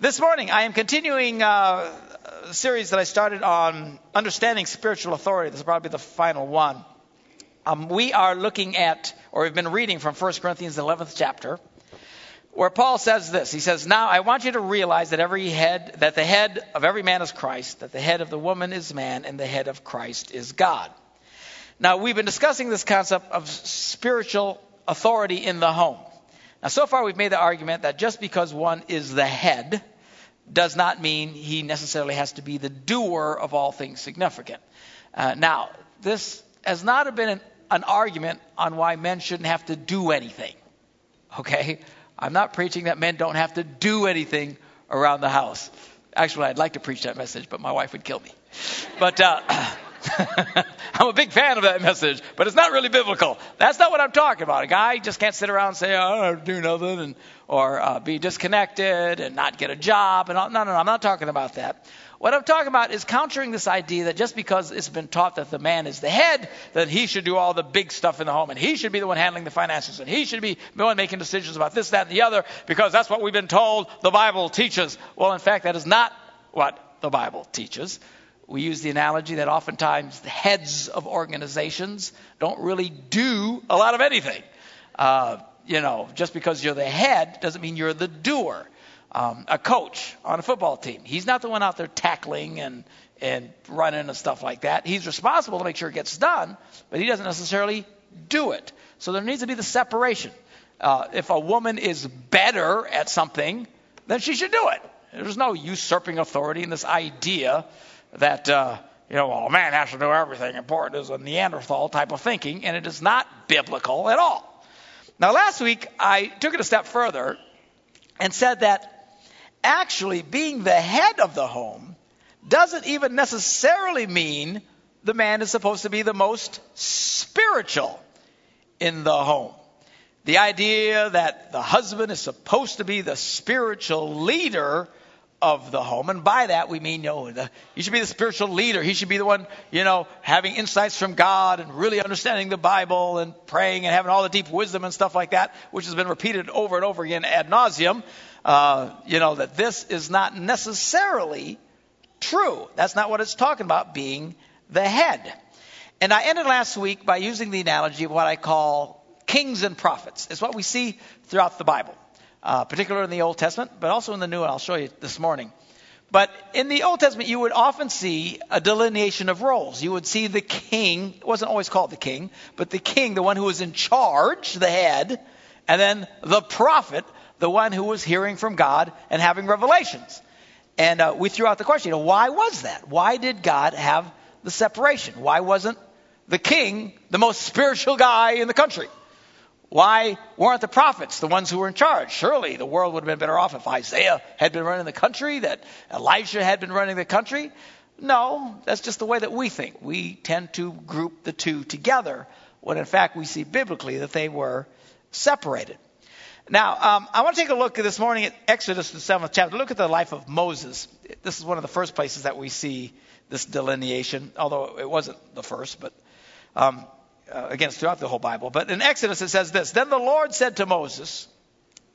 This morning, I am continuing uh, a series that I started on understanding spiritual authority. This will probably be the final one. Um, we are looking at, or we've been reading from 1 Corinthians 11th chapter, where Paul says this. He says, "Now I want you to realize that every head, that the head of every man is Christ, that the head of the woman is man, and the head of Christ is God." Now we've been discussing this concept of spiritual authority in the home. Now, so far we've made the argument that just because one is the head does not mean he necessarily has to be the doer of all things significant. Uh, now, this has not been an, an argument on why men shouldn't have to do anything. Okay? I'm not preaching that men don't have to do anything around the house. Actually, I'd like to preach that message, but my wife would kill me. But, uh, I'm a big fan of that message, but it's not really biblical. That's not what I'm talking about. A guy just can't sit around and say, oh, I don't do nothing, and, or uh, be disconnected and not get a job. And all. No, no, no, I'm not talking about that. What I'm talking about is countering this idea that just because it's been taught that the man is the head, that he should do all the big stuff in the home, and he should be the one handling the finances, and he should be the one making decisions about this, that, and the other, because that's what we've been told the Bible teaches. Well, in fact, that is not what the Bible teaches. We use the analogy that oftentimes the heads of organizations don't really do a lot of anything. Uh, you know, just because you're the head doesn't mean you're the doer. Um, a coach on a football team, he's not the one out there tackling and and running and stuff like that. He's responsible to make sure it gets done, but he doesn't necessarily do it. So there needs to be the separation. Uh, if a woman is better at something, then she should do it. There's no usurping authority in this idea that, uh, you know, well, a man has to do everything important is a Neanderthal type of thinking, and it is not biblical at all. Now, last week, I took it a step further and said that actually being the head of the home doesn't even necessarily mean the man is supposed to be the most spiritual in the home. The idea that the husband is supposed to be the spiritual leader of the home. And by that we mean, you know, the, he should be the spiritual leader. He should be the one, you know, having insights from God and really understanding the Bible and praying and having all the deep wisdom and stuff like that, which has been repeated over and over again ad nauseum. Uh, you know, that this is not necessarily true. That's not what it's talking about, being the head. And I ended last week by using the analogy of what I call kings and prophets. It's what we see throughout the Bible uh, particularly in the Old Testament, but also in the New, I'll show you this morning. But in the Old Testament, you would often see a delineation of roles. You would see the king, it wasn't always called the king, but the king, the one who was in charge, the head, and then the prophet, the one who was hearing from God and having revelations. And uh, we threw out the question, you know, why was that? Why did God have the separation? Why wasn't the king the most spiritual guy in the country? Why weren't the prophets the ones who were in charge? Surely the world would have been better off if Isaiah had been running the country, that Elijah had been running the country. No, that's just the way that we think. We tend to group the two together when in fact we see biblically that they were separated. Now, um, I want to take a look this morning at Exodus, the seventh chapter. Look at the life of Moses. This is one of the first places that we see this delineation, although it wasn't the first, but um, uh, again, throughout the whole Bible, but in Exodus it says this Then the Lord said to Moses,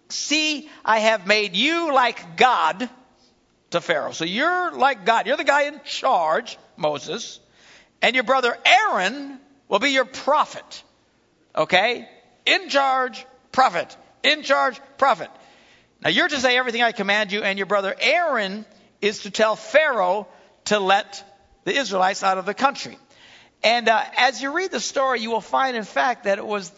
See, I have made you like God to Pharaoh. So you're like God. You're the guy in charge, Moses, and your brother Aaron will be your prophet. Okay? In charge, prophet. In charge, prophet. Now you're to say everything I command you, and your brother Aaron is to tell Pharaoh to let the Israelites out of the country. And uh, as you read the story, you will find, in fact, that it was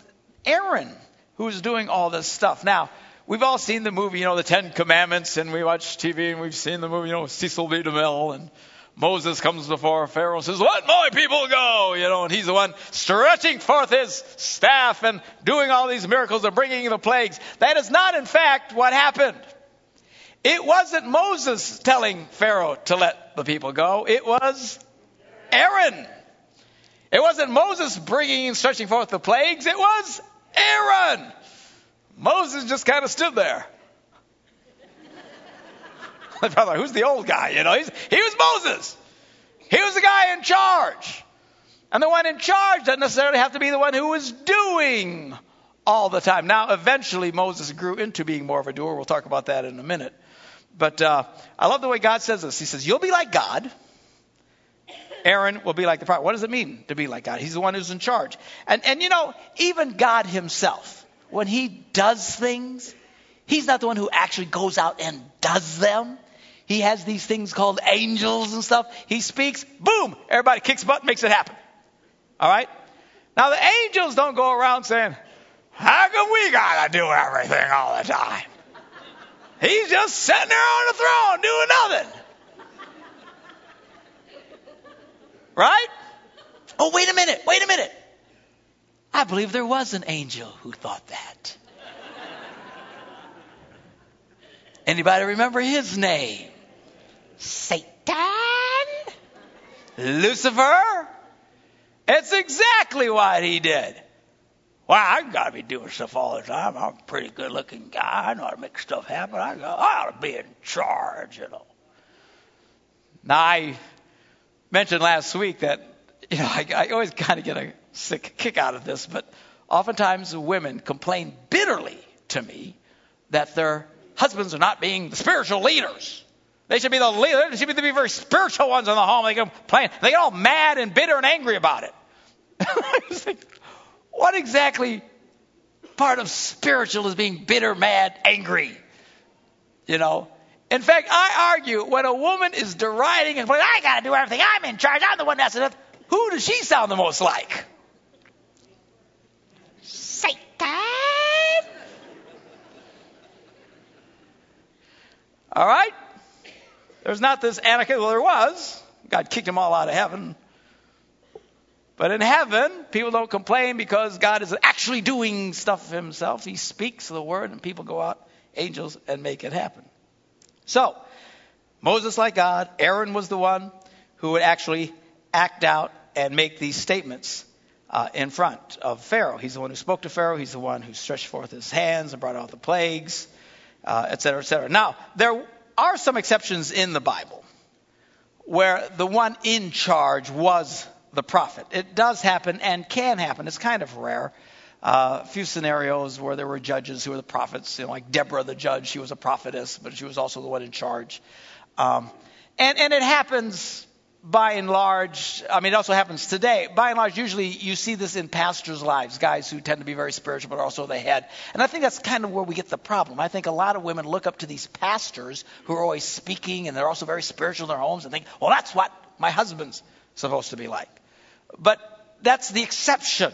Aaron who was doing all this stuff. Now, we've all seen the movie, you know, The Ten Commandments, and we watch TV and we've seen the movie, you know, Cecil B. DeMille, and Moses comes before Pharaoh and says, Let my people go, you know, and he's the one stretching forth his staff and doing all these miracles and bringing the plagues. That is not, in fact, what happened. It wasn't Moses telling Pharaoh to let the people go, it was Aaron. It wasn't Moses bringing and stretching forth the plagues, it was Aaron. Moses just kind of stood there. Brother, who's the old guy? You know, He's, he was Moses. He was the guy in charge. And the one in charge doesn't necessarily have to be the one who was doing all the time. Now, eventually, Moses grew into being more of a doer. We'll talk about that in a minute. But uh, I love the way God says this. He says, You'll be like God. Aaron will be like the prophet. What does it mean to be like God? He's the one who's in charge. And, and you know, even God himself, when he does things, he's not the one who actually goes out and does them. He has these things called angels and stuff. He speaks, boom, everybody kicks butt, makes it happen. All right? Now the angels don't go around saying, how come we gotta do everything all the time? He's just sitting there on the throne doing nothing. Right? Oh, wait a minute, wait a minute. I believe there was an angel who thought that. Anybody remember his name? Satan? Lucifer? It's exactly what he did. Well, I've gotta be doing stuff all the time. I'm a pretty good looking guy. I know how to make stuff happen. I, go, I ought to be in charge, you know. Now, I mentioned last week that, you know, I, I always kind of get a sick kick out of this, but oftentimes women complain bitterly to me that their husbands are not being the spiritual leaders. They should be the leader. They should be the very spiritual ones in the home. They complain. They get all mad and bitter and angry about it. I was thinking, what exactly part of spiritual is being bitter, mad, angry? You know? In fact, I argue when a woman is deriding and I got to do everything, I'm in charge, I'm the one that's enough, who does she sound the most like? Satan! All right? There's not this anarchy. Well, there was. God kicked them all out of heaven. But in heaven, people don't complain because God is actually doing stuff himself. He speaks the word and people go out, angels, and make it happen. So, Moses, like God, Aaron was the one who would actually act out and make these statements uh, in front of Pharaoh. He's the one who spoke to Pharaoh. He's the one who stretched forth his hands and brought out the plagues, uh, et cetera, et cetera. Now, there are some exceptions in the Bible where the one in charge was the prophet. It does happen and can happen. It's kind of rare. Uh, a few scenarios where there were judges who were the prophets, you know, like Deborah the judge. She was a prophetess, but she was also the one in charge. Um, and, and it happens by and large. I mean, it also happens today. By and large, usually you see this in pastors' lives, guys who tend to be very spiritual, but also the head. And I think that's kind of where we get the problem. I think a lot of women look up to these pastors who are always speaking, and they're also very spiritual in their homes, and think, well, that's what my husband's supposed to be like. But that's the exception.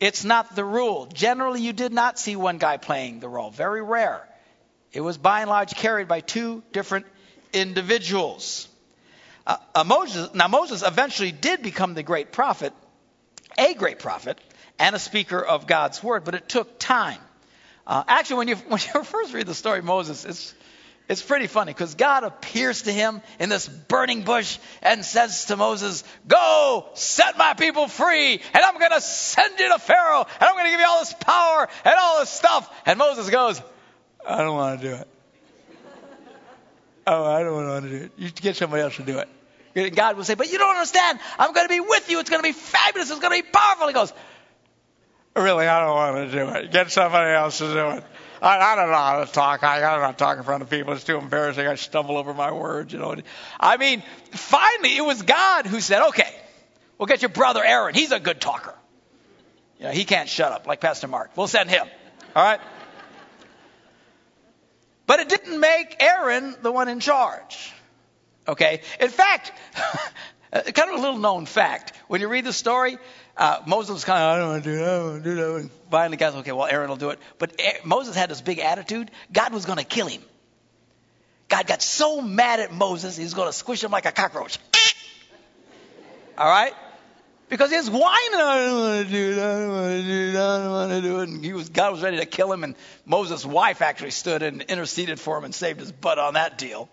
It's not the rule. Generally, you did not see one guy playing the role. Very rare. It was by and large carried by two different individuals. Uh, uh, Moses, now, Moses eventually did become the great prophet, a great prophet, and a speaker of God's word, but it took time. Uh, actually, when you, when you first read the story of Moses, it's, it's pretty funny because God appears to him in this burning bush and says to Moses, Go, set my people free, and I'm going to send you to Pharaoh, and I'm going to give you all this power and all this stuff. And Moses goes, I don't want to do it. Oh, I don't want to do it. You get somebody else to do it. And God will say, But you don't understand. I'm going to be with you. It's going to be fabulous. It's going to be powerful. He goes, Really, I don't want to do it. Get somebody else to do it. I, I don't know how to talk. I, I don't know how to talk in front of people. It's too embarrassing. I stumble over my words, you know. I mean, finally, it was God who said, okay, we'll get your brother Aaron. He's a good talker. You know, he can't shut up like Pastor Mark. We'll send him. All right? But it didn't make Aaron the one in charge. Okay? In fact, kind of a little known fact. When you read the story, uh, Moses was kind of, I don't want to do that, I don't want to do that. And finally, God's okay, well, Aaron will do it. But Moses had this big attitude. God was going to kill him. God got so mad at Moses, he's going to squish him like a cockroach. All right? Because he's whining, I don't want to do that, I don't want to do that, I don't want to do it. And he was, God was ready to kill him, and Moses' wife actually stood and interceded for him and saved his butt on that deal.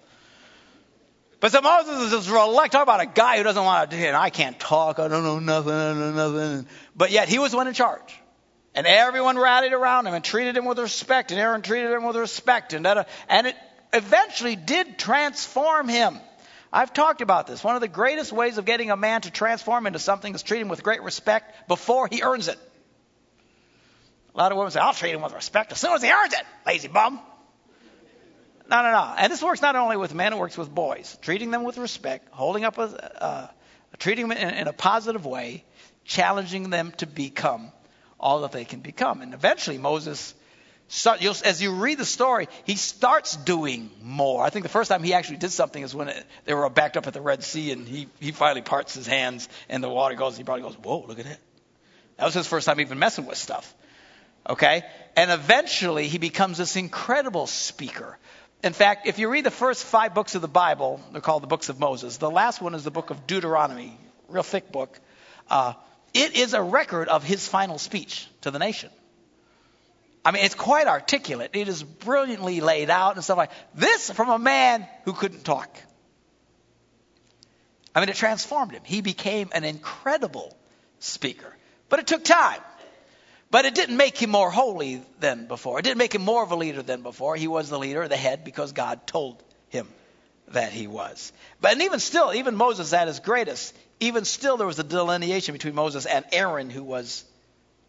But so Moses is just reluctant. Talk about a guy who doesn't want to it. I can't talk. I don't know nothing. I don't know nothing. But yet he was the one in charge. And everyone rallied around him and treated him with respect. And Aaron treated him with respect. And, and it eventually did transform him. I've talked about this. One of the greatest ways of getting a man to transform into something is treat him with great respect before he earns it. A lot of women say, I'll treat him with respect as soon as he earns it, lazy bum. No, no, no. And this works not only with men, it works with boys. Treating them with respect, holding up a, uh, treating them in, in a positive way, challenging them to become all that they can become. And eventually Moses Start, as you read the story, he starts doing more. I think the first time he actually did something is when it, they were backed up at the Red Sea, and he, he finally parts his hands, and the water goes. And he probably goes, "Whoa, look at that. That was his first time even messing with stuff. Okay, and eventually he becomes this incredible speaker. In fact, if you read the first five books of the Bible, they're called the books of Moses. The last one is the book of Deuteronomy, real thick book. Uh, it is a record of his final speech to the nation. I mean, it's quite articulate. It is brilliantly laid out and stuff like this from a man who couldn't talk. I mean, it transformed him. He became an incredible speaker. But it took time. But it didn't make him more holy than before. It didn't make him more of a leader than before. He was the leader, the head, because God told him that he was. But and even still, even Moses at his greatest, even still there was a delineation between Moses and Aaron, who was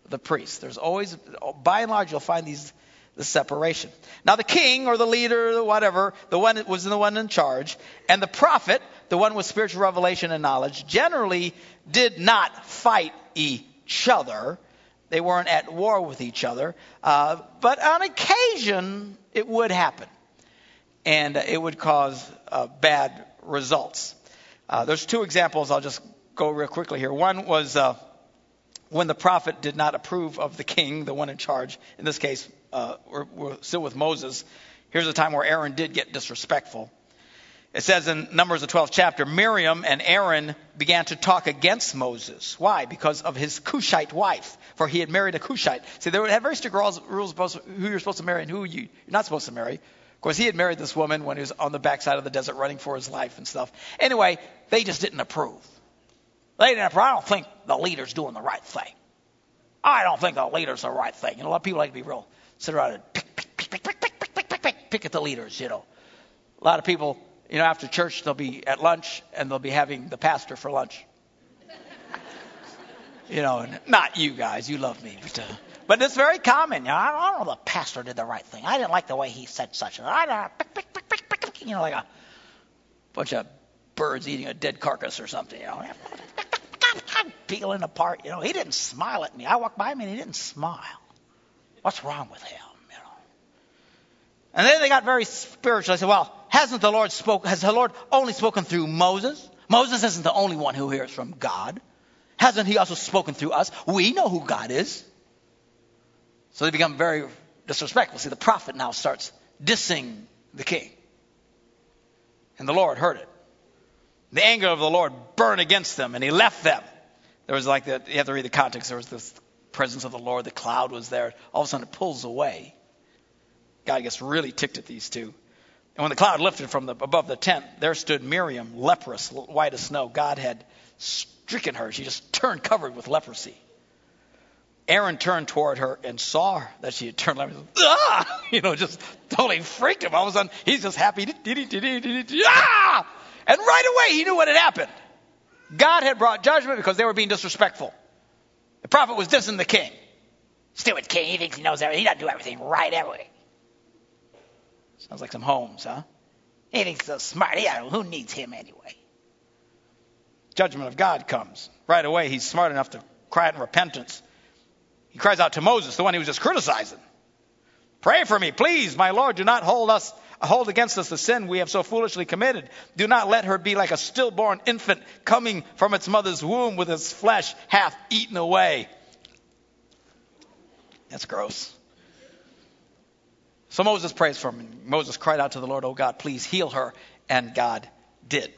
the priest. There's always, by and large, you'll find these the separation. Now the king or the leader, or whatever, the one was the one in charge, and the prophet, the one with spiritual revelation and knowledge, generally did not fight each other. They weren't at war with each other, uh, but on occasion it would happen, and it would cause uh, bad results. Uh, there's two examples. I'll just go real quickly here. One was uh, when the prophet did not approve of the king, the one in charge, in this case, uh, we're, we're still with Moses. Here's a time where Aaron did get disrespectful. It says in Numbers, the 12th chapter, Miriam and Aaron began to talk against Moses. Why? Because of his Cushite wife, for he had married a Cushite. See, they had very strict rules, about who you're supposed to marry and who you, you're not supposed to marry. Of course, he had married this woman when he was on the backside of the desert running for his life and stuff. Anyway, they just didn't approve. They didn't approve. I don't think the leader's doing the right thing. I don't think the leader's the right thing. You know, a lot of people like to be real, sit around and pick, pick, pick, pick, pick, pick, pick, pick, pick, pick at the leaders, you know. A lot of people, you know, after church, they'll be at lunch and they'll be having the pastor for lunch. you know, and not you guys, you love me, but, uh, but it's very common. You know, I don't know the pastor did the right thing. I didn't like the way he said such. I don't, you know, like a bunch of birds eating a dead carcass or something. You know peeling apart. You know, he didn't smile at me. I walked by him and he didn't smile. What's wrong with him? You know. And then they got very spiritual. I said, well, hasn't the Lord spoke? Has the Lord only spoken through Moses? Moses isn't the only one who hears from God. Hasn't he also spoken through us? We know who God is. So they become very disrespectful. See, the prophet now starts dissing the king. And the Lord heard it. The anger of the Lord burned against them, and he left them. There was like that, you have to read the context. There was this presence of the Lord, the cloud was there. All of a sudden it pulls away. God gets really ticked at these two. And when the cloud lifted from the, above the tent, there stood Miriam, leprous, white as snow. God had stricken her. She just turned covered with leprosy. Aaron turned toward her and saw that she had turned leprous. Ah! You know, just totally freaked him. All of a sudden, he's just happy. Ah! And right away, he knew what had happened. God had brought judgment because they were being disrespectful. The prophet was dissing the king. Stupid king, he thinks he knows everything. He doesn't do everything right anyway. Sounds like some homes, huh? He thinks so smart. Yeah, who needs him anyway? Judgment of God comes. Right away, he's smart enough to cry out in repentance. He cries out to Moses, the one he was just criticizing. Pray for me, please, my Lord. Do not hold us hold against us the sin we have so foolishly committed. Do not let her be like a stillborn infant coming from its mother's womb with its flesh half eaten away. That's gross. So Moses prays for him. Moses cried out to the Lord, Oh God, please heal her. And God did.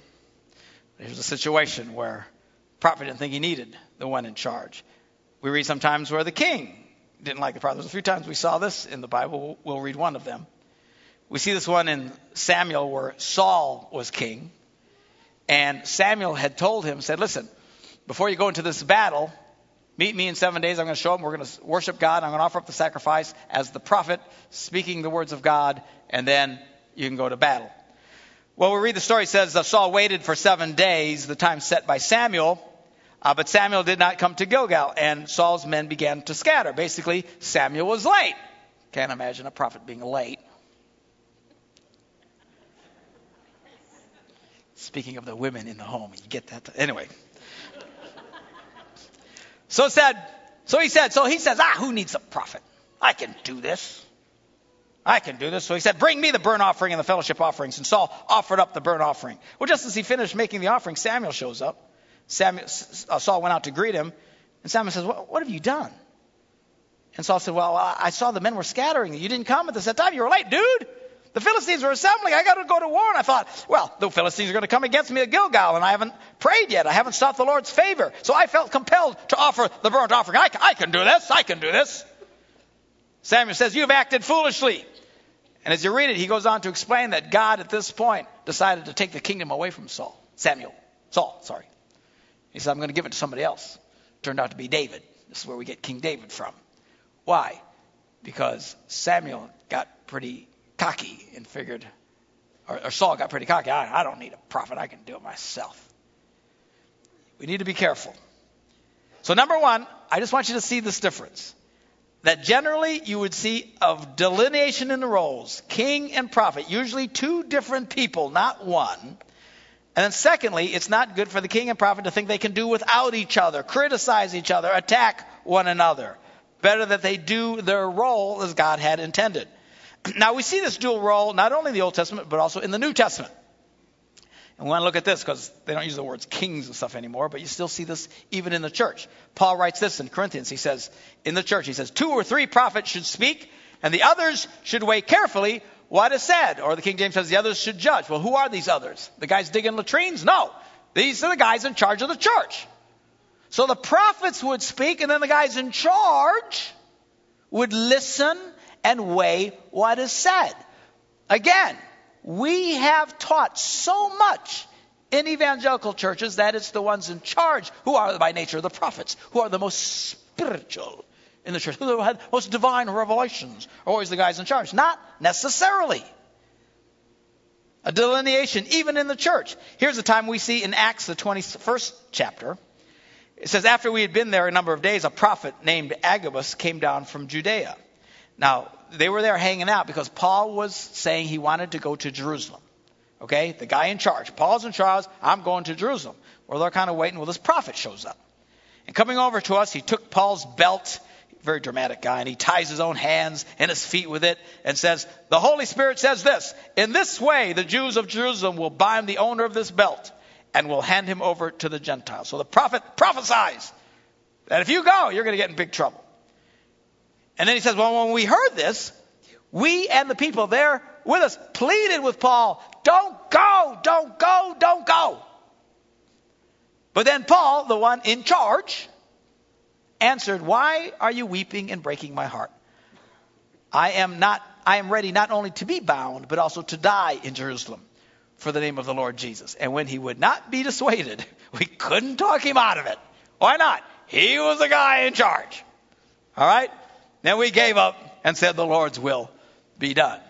There's a situation where the prophet didn't think he needed the one in charge. We read sometimes where the king didn't like the prophet. There's a few times we saw this in the Bible. We'll read one of them. We see this one in Samuel where Saul was king. And Samuel had told him, said, listen, before you go into this battle, meet me in seven days. I'm going to show them. We're going to worship God. I'm going to offer up the sacrifice as the prophet, speaking the words of God, and then you can go to battle. Well, we read the story. It says Saul waited for seven days, the time set by Samuel, uh, but Samuel did not come to Gilgal, and Saul's men began to scatter. Basically, Samuel was late. Can't imagine a prophet being late. Speaking of the women in the home, you get that? Anyway. So said, so he said, so he says, ah, who needs a prophet? I can do this. I can do this. So he said, Bring me the burnt offering and the fellowship offerings. And Saul offered up the burnt offering. Well, just as he finished making the offering, Samuel shows up. Samuel, uh, Saul went out to greet him. And Samuel says, what, what have you done? And Saul said, Well, I saw the men were scattering. You didn't come at the set time. You were late, dude. The Philistines were assembling. I got to go to war. And I thought, well, the Philistines are going to come against me at Gilgal, and I haven't prayed yet. I haven't sought the Lord's favor. So I felt compelled to offer the burnt offering. I, I can do this. I can do this. Samuel says, You've acted foolishly. And as you read it, he goes on to explain that God at this point decided to take the kingdom away from Saul. Samuel. Saul, sorry. He said, I'm going to give it to somebody else. Turned out to be David. This is where we get King David from. Why? Because Samuel got pretty cocky and figured, or, or Saul got pretty cocky. I, I don't need a prophet. I can do it myself. We need to be careful. So, number one, I just want you to see this difference. That generally you would see of delineation in the roles, king and prophet, usually two different people, not one. And then secondly, it's not good for the king and prophet to think they can do without each other, criticize each other, attack one another. Better that they do their role as God had intended. Now, we see this dual role not only in the Old Testament, but also in the New Testament. And we want to look at this because they don't use the words kings and stuff anymore, but you still see this even in the church. Paul writes this in Corinthians. He says, in the church, he says, two or three prophets should speak, and the others should weigh carefully what is said. Or the King James says the others should judge. Well, who are these others? The guys digging latrines? No. These are the guys in charge of the church. So the prophets would speak, and then the guys in charge would listen and weigh what is said. Again, we have taught so much in evangelical churches that it's the ones in charge who are by nature the prophets, who are the most spiritual in the church, who have most divine revelations, are always the guys in charge. Not necessarily. A delineation, even in the church. Here's the time we see in Acts, the 21st chapter. It says, After we had been there a number of days, a prophet named Agabus came down from Judea. Now, they were there hanging out because Paul was saying he wanted to go to Jerusalem. Okay? The guy in charge. Paul's in charge. I'm going to Jerusalem. Well, they're kind of waiting. Well, this prophet shows up. And coming over to us, he took Paul's belt, very dramatic guy, and he ties his own hands and his feet with it and says, The Holy Spirit says this In this way, the Jews of Jerusalem will bind the owner of this belt and will hand him over to the Gentiles. So the prophet prophesies that if you go, you're going to get in big trouble. And then he says, Well, when we heard this, we and the people there with us pleaded with Paul, Don't go, don't go, don't go. But then Paul, the one in charge, answered, Why are you weeping and breaking my heart? I am not I am ready not only to be bound, but also to die in Jerusalem for the name of the Lord Jesus. And when he would not be dissuaded, we couldn't talk him out of it. Why not? He was the guy in charge. All right? Then we gave up and said, The Lord's will be done.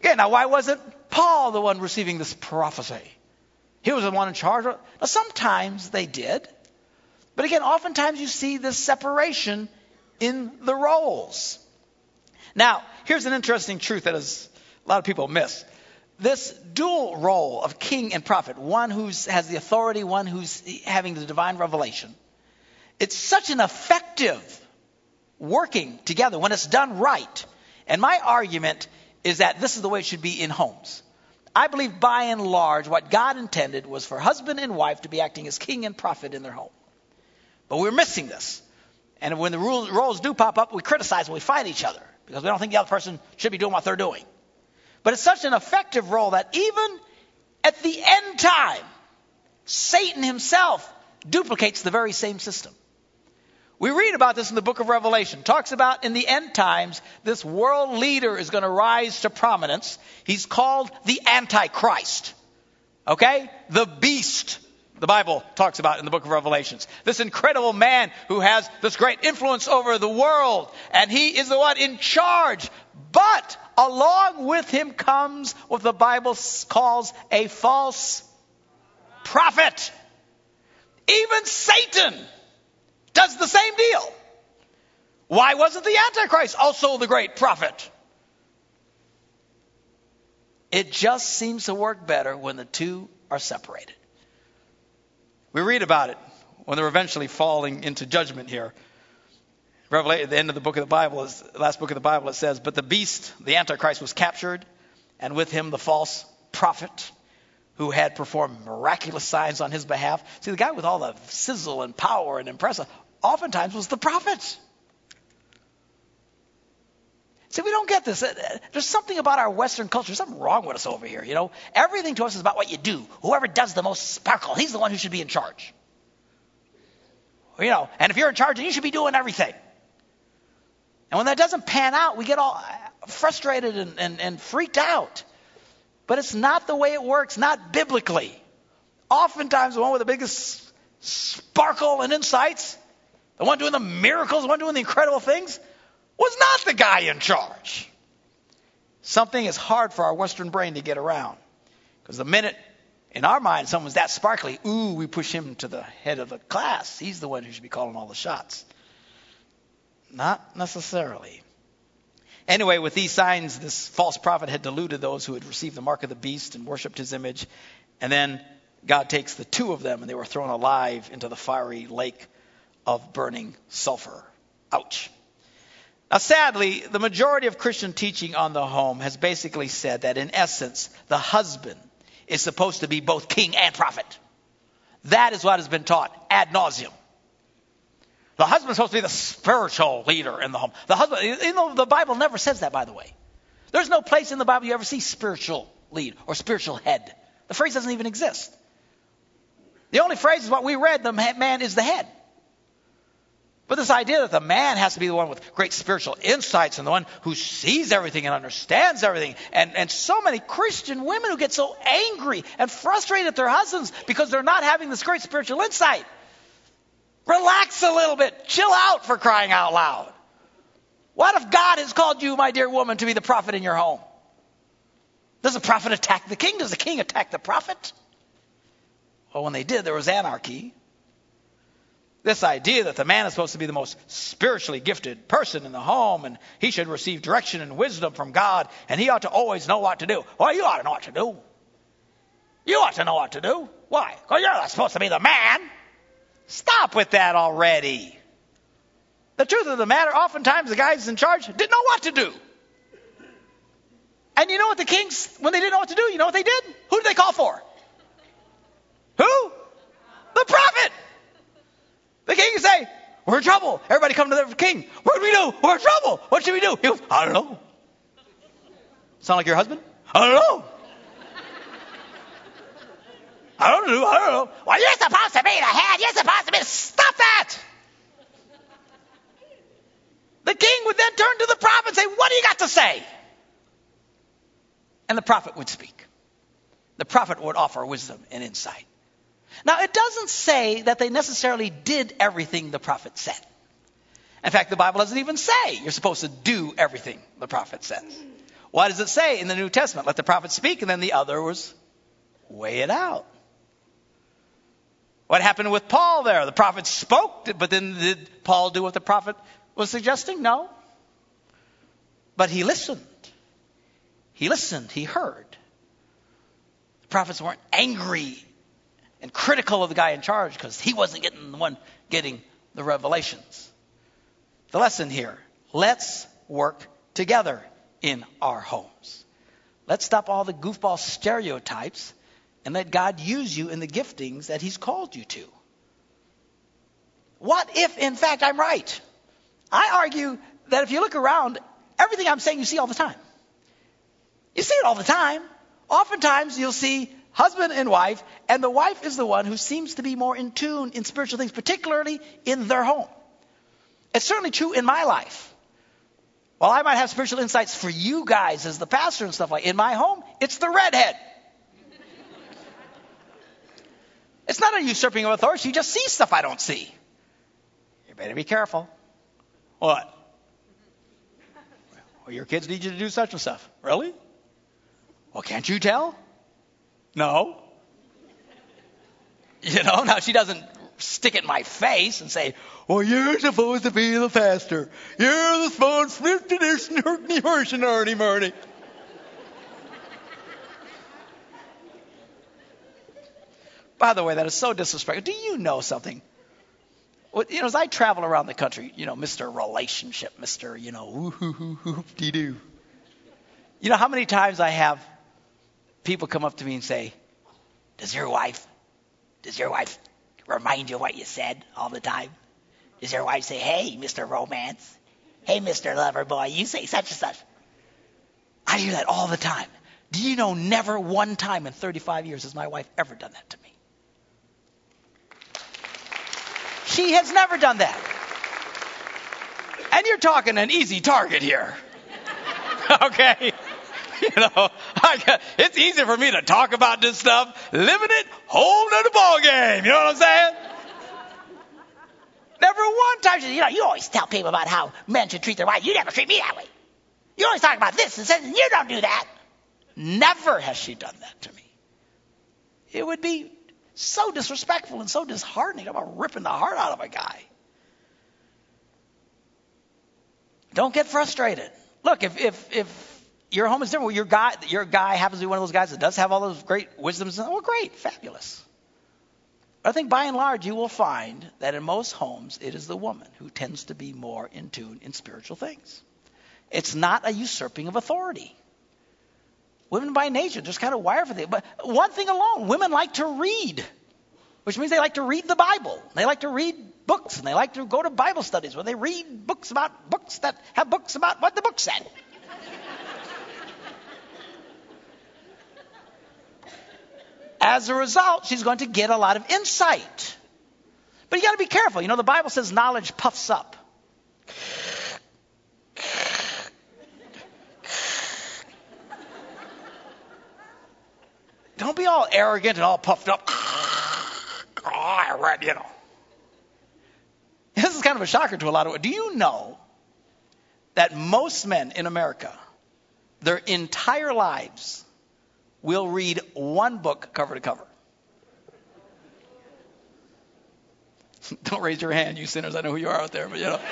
Again, now why wasn't Paul the one receiving this prophecy? He was the one in charge. Now, sometimes they did. But again, oftentimes you see this separation in the roles. Now, here's an interesting truth that is, a lot of people miss. This dual role of king and prophet, one who has the authority, one who's having the divine revelation, it's such an effective working together when it's done right. And my argument is that this is the way it should be in homes. I believe by and large what God intended was for husband and wife to be acting as king and prophet in their home. But we're missing this. And when the rules, roles do pop up, we criticize and we fight each other because we don't think the other person should be doing what they're doing. But it's such an effective role that even at the end time, Satan himself duplicates the very same system. We read about this in the book of Revelation. Talks about in the end times, this world leader is going to rise to prominence. He's called the Antichrist. Okay? The beast. The Bible talks about in the book of Revelations. This incredible man who has this great influence over the world. And he is the one in charge. But along with him comes what the Bible calls a false prophet. Even Satan does the same deal. Why wasn't the Antichrist oh, also the great prophet? It just seems to work better when the two are separated. We read about it when they're eventually falling into judgment here. Revelation, at the end of the book of the Bible, is, the last book of the Bible, it says, But the beast, the Antichrist, was captured, and with him the false prophet who had performed miraculous signs on his behalf. See, the guy with all the sizzle and power and impressive oftentimes was the prophets. See, we don't get this. Uh, there's something about our Western culture. Something wrong with us over here. You know, everything to us is about what you do. Whoever does the most sparkle, he's the one who should be in charge. You know, and if you're in charge, then you should be doing everything. And when that doesn't pan out, we get all uh, frustrated and, and, and freaked out. But it's not the way it works, not biblically. Oftentimes, the one with the biggest sparkle and insights, the one doing the miracles, the one doing the incredible things, was not the guy in charge. Something is hard for our Western brain to get around. Because the minute in our mind someone's that sparkly, ooh, we push him to the head of the class. He's the one who should be calling all the shots. Not necessarily. Anyway, with these signs, this false prophet had deluded those who had received the mark of the beast and worshipped his image. And then God takes the two of them and they were thrown alive into the fiery lake of burning sulfur. Ouch. Now, sadly, the majority of Christian teaching on the home has basically said that, in essence, the husband is supposed to be both king and prophet. That is what has been taught ad nauseum. The husband is supposed to be the spiritual leader in the home. The husband, you know, the Bible never says that, by the way. There's no place in the Bible you ever see spiritual lead or spiritual head. The phrase doesn't even exist. The only phrase is what we read the man is the head. But this idea that the man has to be the one with great spiritual insights and the one who sees everything and understands everything, and, and so many Christian women who get so angry and frustrated at their husbands because they're not having this great spiritual insight. Relax a little bit. Chill out for crying out loud. What if God has called you, my dear woman, to be the prophet in your home? Does the prophet attack the king? Does the king attack the prophet? Well, when they did, there was anarchy. This idea that the man is supposed to be the most spiritually gifted person in the home and he should receive direction and wisdom from God and he ought to always know what to do. Well, you ought to know what to do. You ought to know what to do. Why? Because you're not supposed to be the man. Stop with that already. The truth of the matter, oftentimes the guys in charge didn't know what to do. And you know what the kings, when they didn't know what to do, you know what they did? Who did they call for? Who? The prophet. King say, We're in trouble. Everybody come to the king. What do we do? We're in trouble. What should we do? He goes, I don't know. Sound like your husband? I don't know. I don't know. I don't know. Well, you're supposed to be the head. You're supposed to be. Stop that. The king would then turn to the prophet and say, What do you got to say? And the prophet would speak. The prophet would offer wisdom and insight. Now, it doesn't say that they necessarily did everything the prophet said. In fact, the Bible doesn't even say you're supposed to do everything the prophet says. Why does it say in the New Testament, let the prophet speak, and then the other was weigh it out? What happened with Paul there? The prophet spoke, but then did Paul do what the prophet was suggesting? No. But he listened. He listened. He heard. The prophets weren't angry and critical of the guy in charge because he wasn't getting the one getting the revelations. The lesson here let's work together in our homes. Let's stop all the goofball stereotypes and let God use you in the giftings that He's called you to. What if, in fact, I'm right? I argue that if you look around, everything I'm saying you see all the time. You see it all the time. Oftentimes, you'll see husband and wife, and the wife is the one who seems to be more in tune in spiritual things, particularly in their home. It's certainly true in my life. While I might have spiritual insights for you guys as the pastor and stuff like in my home, it's the redhead. it's not a usurping of authority. You just see stuff I don't see. You better be careful. What? Well, your kids need you to do such and stuff. Really? Well, can't you tell? No. You know, now she doesn't stick it in my face and say, well, you're supposed to be the pastor. You're the supposed missionary, Marty. By the way, that is so disrespectful. Do you know something? Well, you know, as I travel around the country, you know, Mr. Relationship, Mr. You know, woo hoo hoo hoo dee doo. You know how many times I have people come up to me and say, "Does your wife, does your wife remind you of what you said all the time? Does your wife say, "Hey, Mr. Romance, hey, Mr. Lover Boy, you say such and such"? I hear that all the time. Do you know never one time in 35 years has my wife ever done that to me? She has never done that. And you're talking an easy target here. okay? You know, got, it's easy for me to talk about this stuff. Living it, holding the ball game. You know what I'm saying? Never one time. You know, you always tell people about how men should treat their wives. You never treat me that way. You always talk about this and says, you don't do that. Never has she done that to me. It would be so disrespectful and so disheartening I'm about ripping the heart out of a guy. Don't get frustrated. Look, if if if your home is different, your guy your guy happens to be one of those guys that does have all those great wisdoms. Well, great, fabulous. But I think by and large, you will find that in most homes, it is the woman who tends to be more in tune in spiritual things. It's not a usurping of authority. Women by nature just kind of wired for that. But one thing alone, women like to read, which means they like to read the Bible. They like to read books, and they like to go to Bible studies where they read books about books that have books about what the book said. As a result, she's going to get a lot of insight. But you got to be careful. You know, the Bible says knowledge puffs up. Don't be all arrogant and all puffed up. oh, I read, you know. This is kind of a shocker to a lot of. Do you know that most men in America, their entire lives, will read one book cover to cover? Don't raise your hand, you sinners. I know who you are out there, but you know.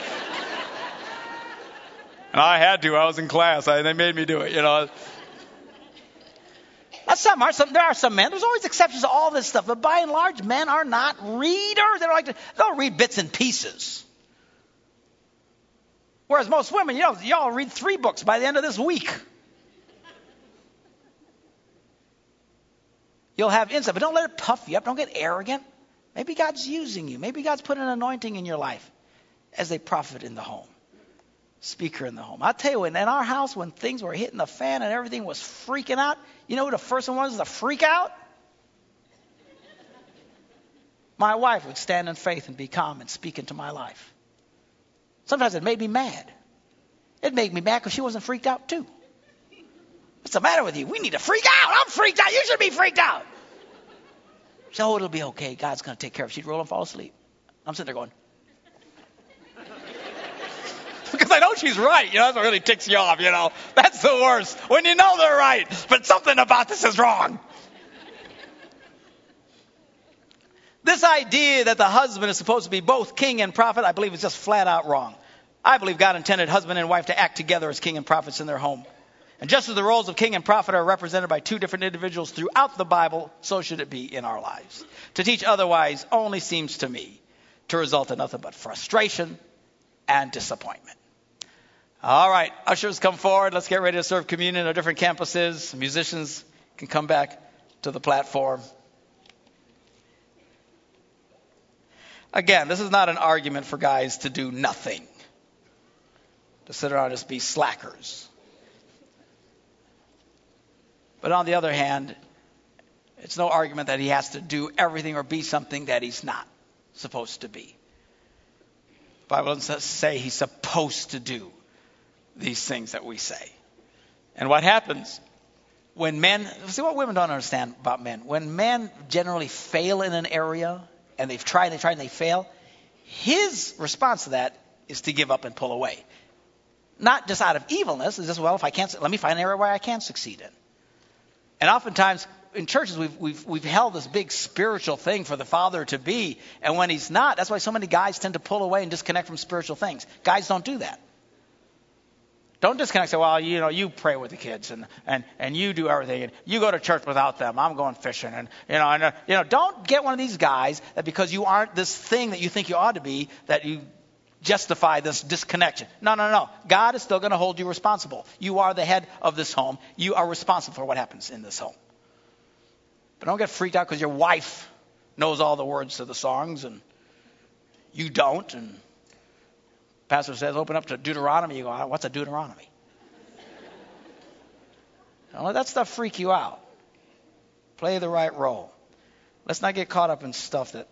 and I had to. I was in class. I, they made me do it. You know. Some are. Some, there are some men. There's always exceptions to all this stuff. But by and large, men are not readers. They don't like to. They'll read bits and pieces. Whereas most women, you know, y'all read three books by the end of this week. You'll have insight, but don't let it puff you up. Don't get arrogant. Maybe God's using you. Maybe God's put an anointing in your life as a prophet in the home speaker in the home. I'll tell you, in our house, when things were hitting the fan and everything was freaking out, you know who the first one was to freak out? My wife would stand in faith and be calm and speak into my life. Sometimes it made me mad. It made me mad because she wasn't freaked out too. What's the matter with you? We need to freak out. I'm freaked out. You should be freaked out. So oh, it'll be okay. God's going to take care of it. She'd roll and fall asleep. I'm sitting there going, because I know she's right. You know, that's what really ticks you off, you know. That's the worst. When you know they're right, but something about this is wrong. This idea that the husband is supposed to be both king and prophet, I believe is just flat out wrong. I believe God intended husband and wife to act together as king and prophets in their home. And just as the roles of king and prophet are represented by two different individuals throughout the Bible, so should it be in our lives. To teach otherwise only seems to me to result in nothing but frustration and disappointment. All right, ushers come forward. Let's get ready to serve communion at different campuses. Musicians can come back to the platform. Again, this is not an argument for guys to do nothing, to sit around and just be slackers. But on the other hand, it's no argument that he has to do everything or be something that he's not supposed to be. The Bible doesn't say he's supposed to do these things that we say. And what happens when men, see what women don't understand about men. When men generally fail in an area and they've tried, they try, and they fail, his response to that is to give up and pull away. Not just out of evilness, it's just, well, if I can't, let me find an area where I can succeed in. And oftentimes in churches, we've, we've, we've held this big spiritual thing for the father to be. And when he's not, that's why so many guys tend to pull away and disconnect from spiritual things. Guys don't do that. Don't disconnect. Say, well, you know, you pray with the kids and, and, and you do everything and you go to church without them. I'm going fishing and you know, and, uh, you know, don't get one of these guys that because you aren't this thing that you think you ought to be that you justify this disconnection. No, no, no. God is still going to hold you responsible. You are the head of this home. You are responsible for what happens in this home. But don't get freaked out because your wife knows all the words to the songs and you don't and Pastor says, open up to Deuteronomy. You go, uh, what's a Deuteronomy? Don't let that stuff freak you out. Play the right role. Let's not get caught up in stuff that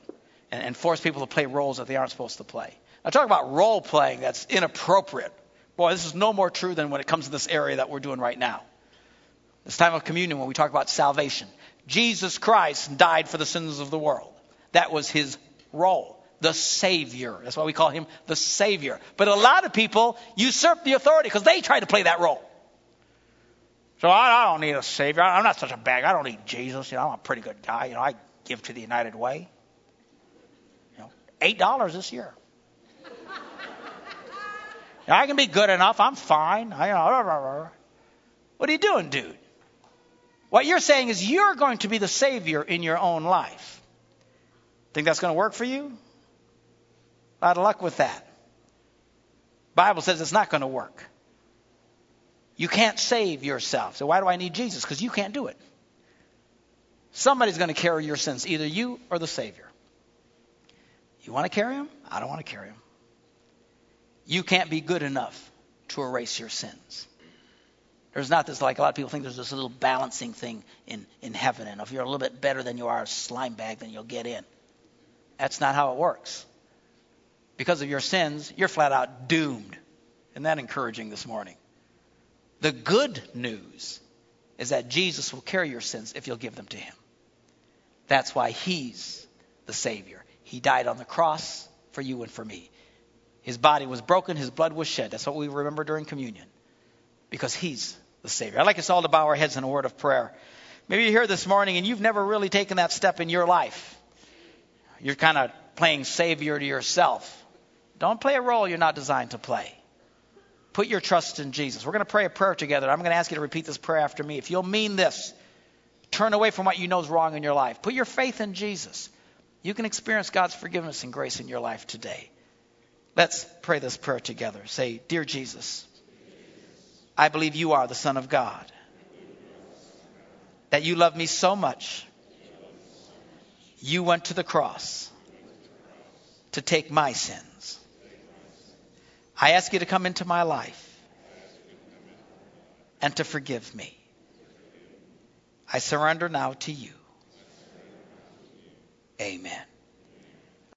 and, and force people to play roles that they aren't supposed to play. I talk about role playing that's inappropriate. Boy, this is no more true than when it comes to this area that we're doing right now. This time of communion when we talk about salvation. Jesus Christ died for the sins of the world. That was his role the Savior. That's why we call him the Savior. But a lot of people usurp the authority because they try to play that role. So I, I, don't need a Savior. I'm not such a bad guy. I don't need Jesus. You know, I'm a pretty good guy. You know, I give to the United Way. You know, eight dollars this year. I can be good enough. I'm fine. I, what are you doing, dude? What you're saying is you're going to be the Savior in your own life. Think that's going to work for you? A lot of luck with that. Bible says it's not going to work. You can't save yourself. So why do I need Jesus? Because you can't do it. Somebody's going to carry your sins, either you or the Savior. You want to carry them? I don't want to carry them. You can't be good enough to erase your sins. There's not this, like a lot of people think there's this little balancing thing in, in heaven, and if you're a little bit better than you are a slime bag, then you'll get in. That's not how it works because of your sins, you're flat out doomed. Isn't that encouraging this morning? The good news is that Jesus will carry your sins if you'll give them to him. That's why he's the Savior. He died on the cross for you and for me. His body was broken, his blood was shed. That's what we remember during communion because he's the Savior. I'd like us all to bow our heads in a word of prayer. Maybe you're here this morning and you've never really taken that step in your life. You're kind of playing Savior to yourself. Don't play a role you're not designed to play. Put your trust in Jesus. We're going to pray a prayer together. I'm going to ask you to repeat this prayer after me. If you'll mean this, turn away from what you know is wrong in your life. Put your faith in Jesus. You can experience God's forgiveness and grace in your life today. Let's pray this prayer together. Say, Dear Jesus, I believe you are the Son of God, that you love me so much, you went to the cross to take my sins. I ask you to come into my life and to forgive me. I surrender now to you. Amen.